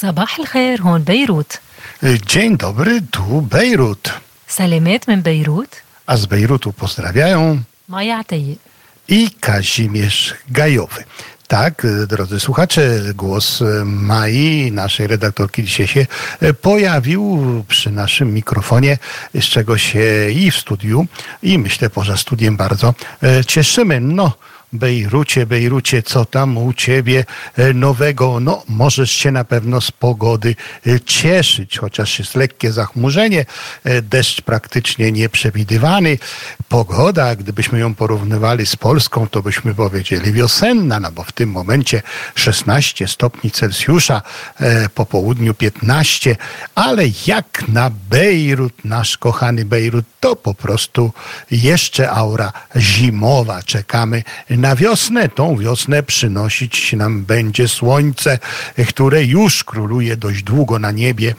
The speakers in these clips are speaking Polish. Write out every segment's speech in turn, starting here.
صباح الخير هون بيروت Dzień dobry, tu Bejrut. سلامات من بيروت A z Bejrutu pozdrawiają مايا عتيق i Kazimierz Gajowy. Tak, e, drodzy słuchacze, głos e, Mai, naszej redaktorki dzisiaj się e, pojawił przy naszym mikrofonie, z czego się i w studiu, i myślę poza studiem bardzo e, cieszymy. No, Bejrucie, Bejrucie, co tam u ciebie e, nowego? No, możesz się na pewno z pogody e, cieszyć, chociaż jest lekkie zachmurzenie, e, deszcz praktycznie nieprzewidywany. Pogoda, gdybyśmy ją porównywali z Polską, to byśmy powiedzieli wiosenna, no bo w tym momencie 16 stopni Celsjusza, po południu 15, ale jak na Bejrut, nasz kochany Bejrut, to po prostu jeszcze aura zimowa. Czekamy na wiosnę. Tą wiosnę przynosić nam będzie słońce, które już króluje dość długo na niebie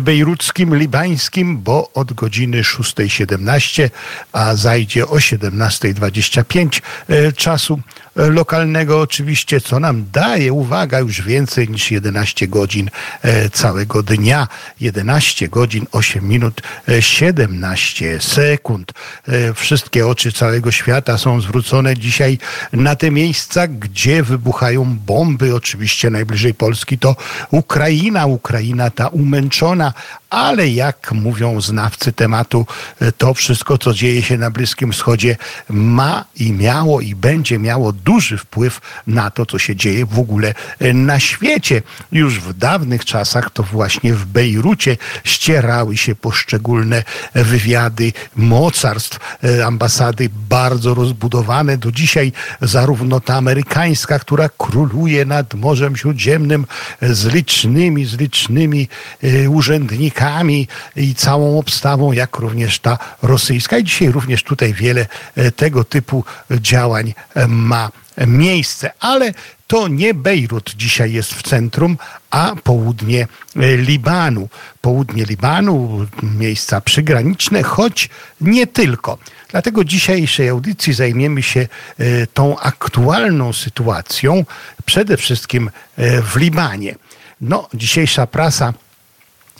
bejruckim, libańskim, bo od godziny 6.17, a zajdzie o 17.25 e, czasu e, lokalnego oczywiście, co nam daje, uwaga, już więcej niż 11 godzin e, całego dnia. 11 godzin, 8 minut, e, 17 sekund. E, Wszystkie oczy całego świata są zwrócone dzisiaj na te miejsca, gdzie wybuchają bomby. Oczywiście najbliżej Polski to Ukraina, Ukraina ta umęczona, ale jak mówią znawcy tematu, e, to wszystko, co dzieje się na Bliskim Wschodzie, ma i miało i będzie miało duży wpływ na to, co się dzieje w ogóle e, na świecie. Już w dawnych czasach to właśnie w Bejrucie ścierały się poszczególne wywiady mocarstw, e, ambasady bardzo rozbudowane. Do dzisiaj zarówno ta amerykańska, która króluje nad Morzem Śródziemnym z licznymi, z licznymi e, i całą obstawą, jak również ta rosyjska. I dzisiaj również tutaj wiele e, tego typu działań e, ma miejsce, ale to nie Bejrut dzisiaj jest w centrum, a południe e, Libanu. Południe Libanu, miejsca przygraniczne, choć nie tylko. Dlatego dzisiejszej audycji zajmiemy się tą aktualną sytuacją, przede wszystkim w Libanie. No, dzisiejsza prasa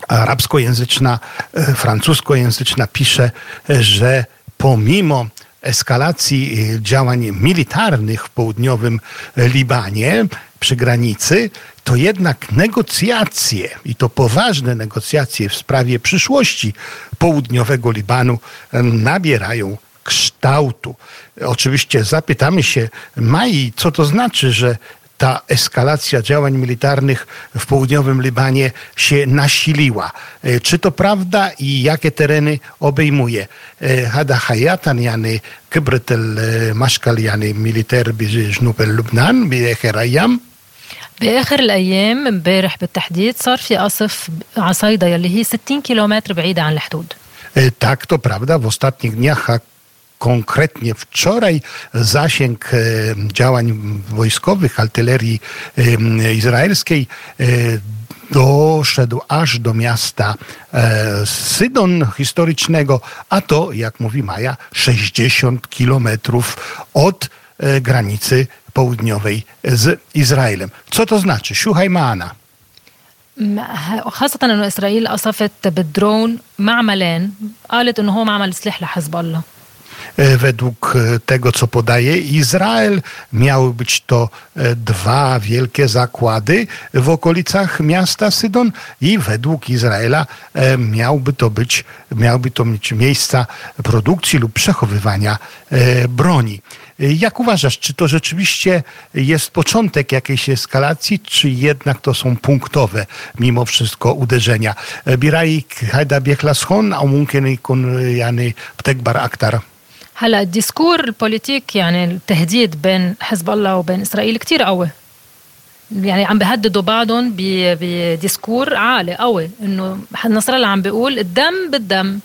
arabskojęzyczna, e, francuskojęzyczna pisze, e, że pomimo eskalacji e, działań militarnych w południowym Libanie przy granicy, to jednak negocjacje, i to poważne negocjacje w sprawie przyszłości południowego Libanu nabierają kształtu. Oczywiście zapytamy się Mai, co to znaczy, że ta eskalacja działań militarnych w południowym Libanie się nasiliła. E, Czy to prawda i jakie tereny obejmuje? E, Hada hayatan yani كبرت المشكل يعني ميليتير بجنوب لبنان بآخر أيام باخر الايام امبارح بالتحديد صار في قصف عصيدة يلي هي 60 كيلومتر بعيدة عن الحدود E, Tak, to prawda. W ostatnich dniach, a konkretnie wczoraj, zasięg e, działań wojskowych, artylerii e, izraelskiej e, doszedł aż do miasta e, Sydon historycznego, a to, jak mówi Maja, 60 kilometrów od e, granicy południowej z Izraelem. Co to znaczy? Słuchaj, Maana. م- خاصة انه اسرائيل قصفت بالدرون معملين قالت انه هو معمل سلاح لحزب الله E, E, według e, tego, co podaje Izrael. Miały być to e, dwa wielkie zakłady w okolicach miasta Sydon i według Izraela miałby to być, miałby to mieć miejsca produkcji lub przechowywania broni. Jak uważasz, czy to rzeczywiście jest początek jakiejś eskalacji, czy jednak to są punktowe mimo wszystko uderzenia? Birai Hajda Biechlas Hon, Amunken Jany Ptekbar Aktar. هلا الديسكور البوليتيك يعني التهديد بين حزب الله وبين اسرائيل كتير قوي يعني عم بهددوا بعضهم ب- بديسكور عالي قوي انه نصر الله عم بيقول الدم بالدم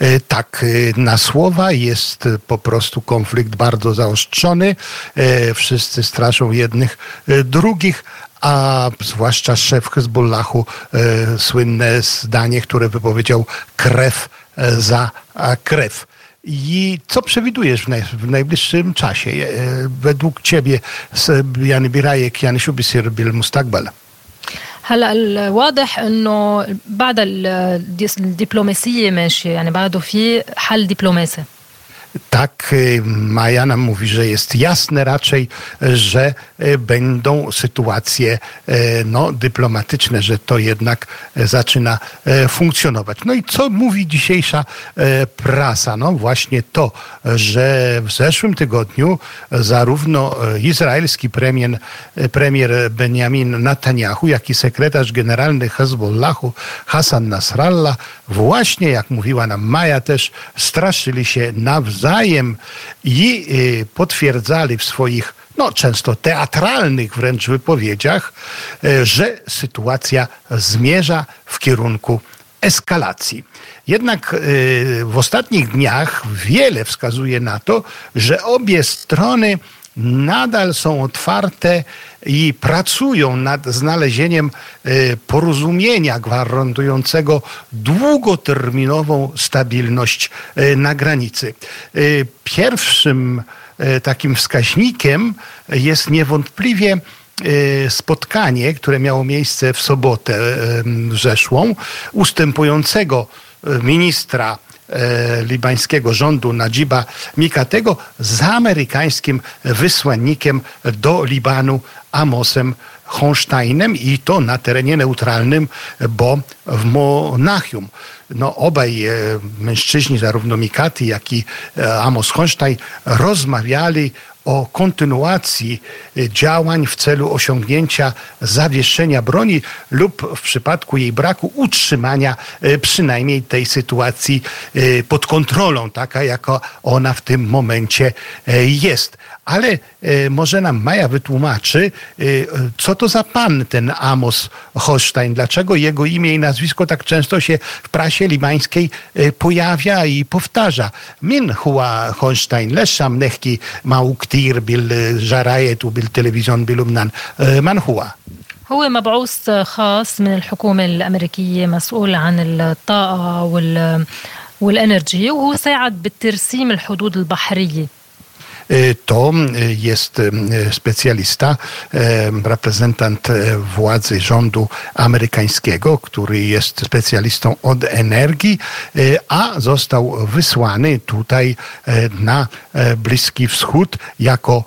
E, Tak, e, na słowa jest e, po prostu konflikt bardzo zaostrzony. E, Wszyscy straszą jednych e, drugich, a zwłaszcza szef Hezbollahu e, słynne zdanie, które wypowiedział krew e, za a, krew. I co przewidujesz w, naj, w najbliższym czasie? E, Według ciebie, s- Jany Birajek, Jany Shubisir, Bil Mustakbal? هلا الواضح انه بعد الدبلوماسيه ماشيه يعني بعده في حل دبلوماسي tak Maja nam mówi, że jest jasne raczej, że będą sytuacje no, dyplomatyczne, że to jednak zaczyna funkcjonować. No i co mówi dzisiejsza prasa? No właśnie to, że w zeszłym tygodniu zarówno izraelski premier, premier Benjamin Netanyahu, jak i sekretarz generalny Hezbollahu Hassan Nasrallah właśnie, jak mówiła nam Maja też, straszyli się nawzajem i potwierdzali w swoich no, często teatralnych wręcz wypowiedziach, że sytuacja zmierza w kierunku eskalacji. Jednak w ostatnich dniach wiele wskazuje na to, że obie strony nadal są otwarte i pracują nad znalezieniem porozumienia gwarantującego długoterminową stabilność na granicy. Pierwszym takim wskaźnikiem jest niewątpliwie spotkanie, które miało miejsce w sobotę zeszłą, ustępującego ministra libańskiego rządu Nadziba Mikatego z amerykańskim wysłannikiem do Libanu Amosem Honsteinem i to na terenie neutralnym, bo w Monachium. No, obaj mężczyźni, zarówno Mikaty, jak i Amos Honstein, rozmawiali o kontynuacji działań w celu osiągnięcia zawieszenia broni lub w przypadku jej braku utrzymania przynajmniej tej sytuacji pod kontrolą, taka jaka ona w tym momencie jest Ale może nam Maja wytłumaczy, co to za pan ten Amos Holstein, dlaczego jego imię i nazwisko tak często się w prasie libańskiej pojawia i powtarza. Min huwa Holstein, leszam nehki mał كتير بالجرايد وبالتلفزيون بلبنان من هو؟ هو مبعوث خاص من الحكومة الأمريكية مسؤول عن الطاقة وال والانرجي وهو ساعد بالترسيم الحدود البحريه to jest specjalista, reprezentant władzy rządu amerykańskiego, który jest specjalistą od energii, a został wysłany tutaj na Bliski Wschód jako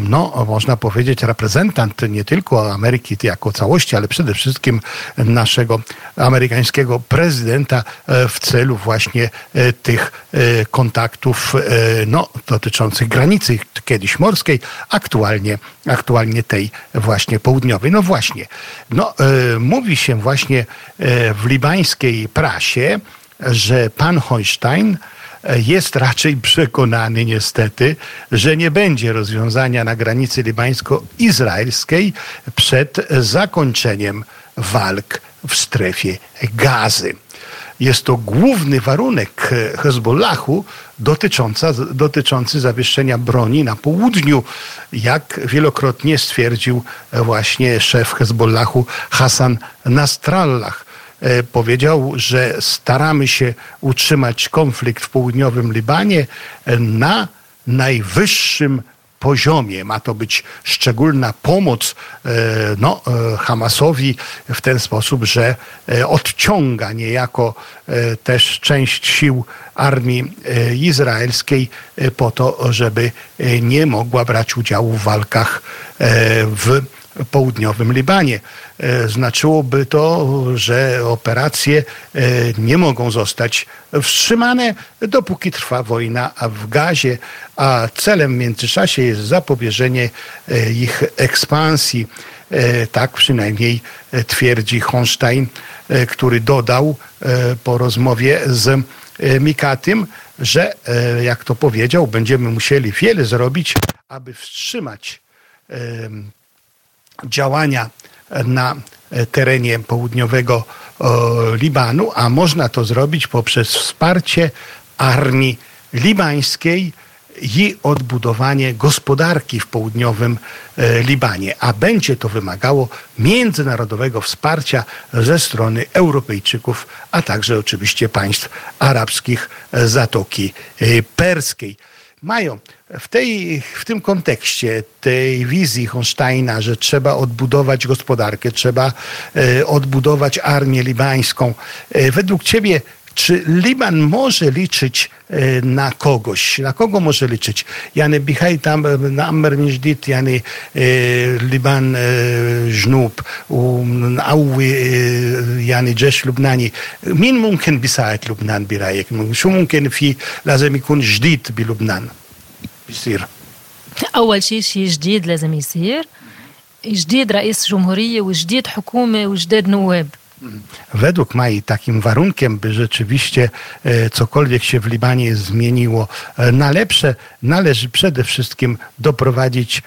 no, można powiedzieć, reprezentant nie tylko Ameryki jako całości, ale przede wszystkim naszego amerykańskiego prezydenta w celu właśnie tych kontaktów no, dotyczących granicy kiedyś morskiej, aktualnie, aktualnie tej właśnie południowej. No właśnie, no, mówi się właśnie w libańskiej prasie, że pan Holstein jest raczej przekonany niestety, że nie będzie rozwiązania na granicy libańsko-izraelskiej przed zakończeniem walk w strefie gazy. Jest to główny warunek Hezbollahu dotyczący zawieszenia broni na południu, jak wielokrotnie stwierdził właśnie szef Hezbollahu Hassan Nasrallah powiedział, że staramy się utrzymać konflikt w południowym Libanie na najwyższym poziomie. Ma to być szczególna pomoc no, Hamasowi w ten sposób, że odciąga niejako też część sił armii izraelskiej po to, żeby nie mogła brać udziału w walkach w południowym Libanie. Znaczyłoby to, że operacje nie mogą zostać wstrzymane, dopóki trwa wojna w Gazie, a celem w międzyczasie jest zapobieżenie ich ekspansji. Tak przynajmniej twierdzi Honstein, który dodał po rozmowie z Mikatym, że jak to powiedział, będziemy musieli wiele zrobić, aby wstrzymać działania na terenie południowego Libanu, a można to zrobić poprzez wsparcie armii libańskiej i odbudowanie gospodarki w południowym Libanie, a będzie to wymagało międzynarodowego wsparcia ze strony Europejczyków, a także oczywiście państw arabskich Zatoki Perskiej. Mają. W, tej, w tym kontekście tej wizji Honsteina, że trzeba odbudować gospodarkę, trzeba e, odbudować armię libańską, e, według ciebie czy Liban może liczyć e, na kogoś? Na kogo może liczyć? Yani بهاي نعمر من جديد يعني لبنان جنوب ونقوي يعني جيش لبناني مين ممكن بيساعد لبنان برايك؟ شو ممكن في لازم يكون جديد بلبنان بيصير؟ اول شيء شيء جديد لازم يصير جديد رئيس جمهوريه وجديد حكومه وجديد نواب Według Mai takim warunkiem, by rzeczywiście e, cokolwiek się w Libanie zmieniło e, na lepsze, należy przede wszystkim doprowadzić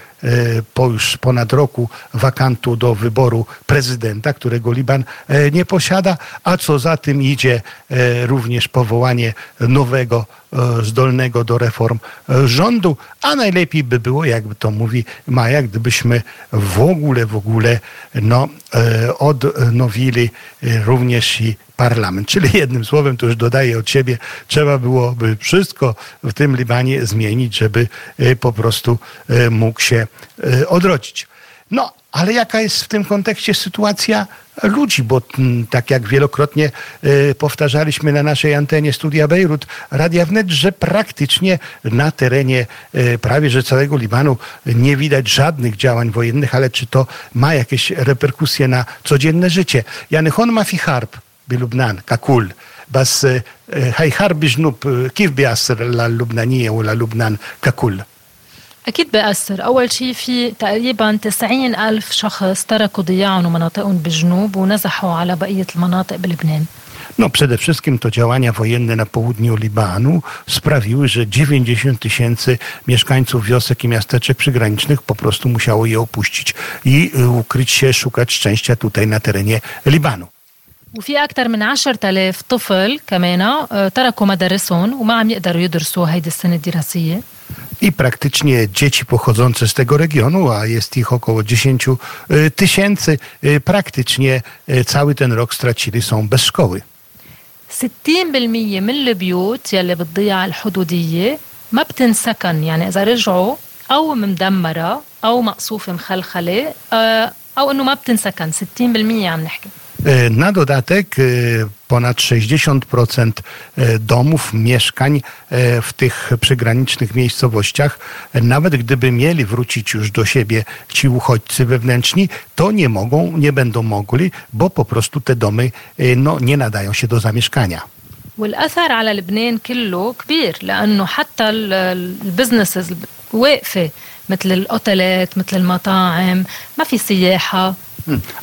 po już ponad roku wakantu do wyboru prezydenta, którego Liban nie posiada, a co za tym idzie również powołanie nowego zdolnego do reform rządu, a najlepiej by było, jakby to mówi Maja, gdybyśmy w ogóle, w ogóle no, odnowili również i parlament. Czyli jednym słowem, to już dodaję od siebie, trzeba byłoby wszystko w tym Libanie zmienić, żeby e, po prostu e, mógł się e, odrodzić. No, ale jaka jest w tym kontekście sytuacja ludzi, bo tak jak wielokrotnie powtarzaliśmy na naszej antenie Studia Bejrut, Radia Wnet, że praktycznie na terenie prawie że całego Libanu nie widać żadnych działań wojennych, ale czy to ma jakieś reperkusje na codzienne życie? Jany Hon ma fi harb بلبنان ككل بس هي حرب جنوب كيف بيأثر للبنانية ولا لبنان ككل؟ أكيد بيأثر أول شيء في تقريبا 90 ألف شخص تركوا ضياعهم ومناطقهم بالجنوب ونزحوا على بقية المناطق بلبنان No przede wszystkim to działania wojenne na południu Libanu sprawiły, że 90 tysięcy mieszkańców wiosek i miasteczek przygranicznych po prostu musiało je opuścić i ukryć się, szukać szczęścia tutaj na terenie Libanu. وفي أكثر من عشرة آلاف طفل كمان تركوا مدارسهم وما عم يقدروا يدرسوا هيدي السنة الدراسية i praktycznie dzieci pochodzące z tego regionu, a jest ich około 10 tysięcy, praktycznie cały ten rok stracili, są bez szkoły. 60% من البيوت يلي بالضيعة الحدودية ما بتنسكن يعني إذا رجعوا أو مدمرة أو مقصوفة مخلخلة أو إنه ما بتنسكن 60% عم نحكي E, na dodatek e, ponad 60% e, domów, mieszkań w tych przygranicznych miejscowościach, nawet gdyby mieli wrócić już do siebie ci uchodźcy wewnętrzni, to nie mogą, nie będą mogli, bo po prostu te domy no, nie nadają się do zamieszkania. والأثر على لبنان كله كبير لأنه حتى البزنسز واقفة مثل الأوتيلات مثل المطاعم ما في سياحة Hmm.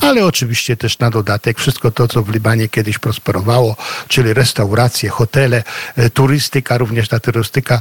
ale oczywiście też na dodatek wszystko to, co w Libanie kiedyś prosperowało, czyli restauracje, hotele, e, turystyka, również ta turystyka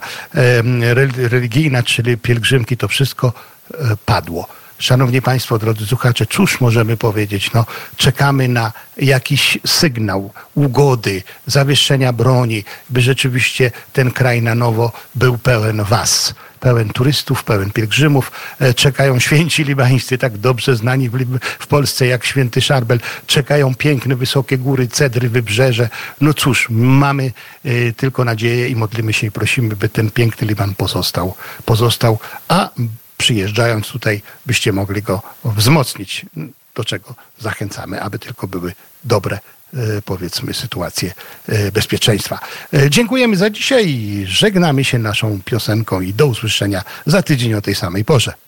religijna, czyli pielgrzymki, to wszystko e, padło. Szanowni Państwo, drodzy słuchacze, cóż możemy powiedzieć? No, czekamy na jakiś sygnał ugody, zawieszenia broni, by rzeczywiście ten kraj na nowo był pełen Was pełen turystów, pełen pielgrzymów. E, czekają święci libańscy, tak dobrze znani w, w Polsce jak święty Szarbel. Czekają piękne, wysokie góry, cedry, wybrzeże. No cóż, mamy y, tylko nadzieję i modlimy się i prosimy, by ten piękny Liban pozostał. Pozostał, a przyjeżdżając tutaj, byście mogli go wzmocnić, do czego zachęcamy, aby tylko były dobre e, powiedzmy, sytuację e, bezpieczeństwa. E, dziękujemy za dzisiaj. Żegnamy się naszą piosenką i do usłyszenia za tydzień o tej samej porze.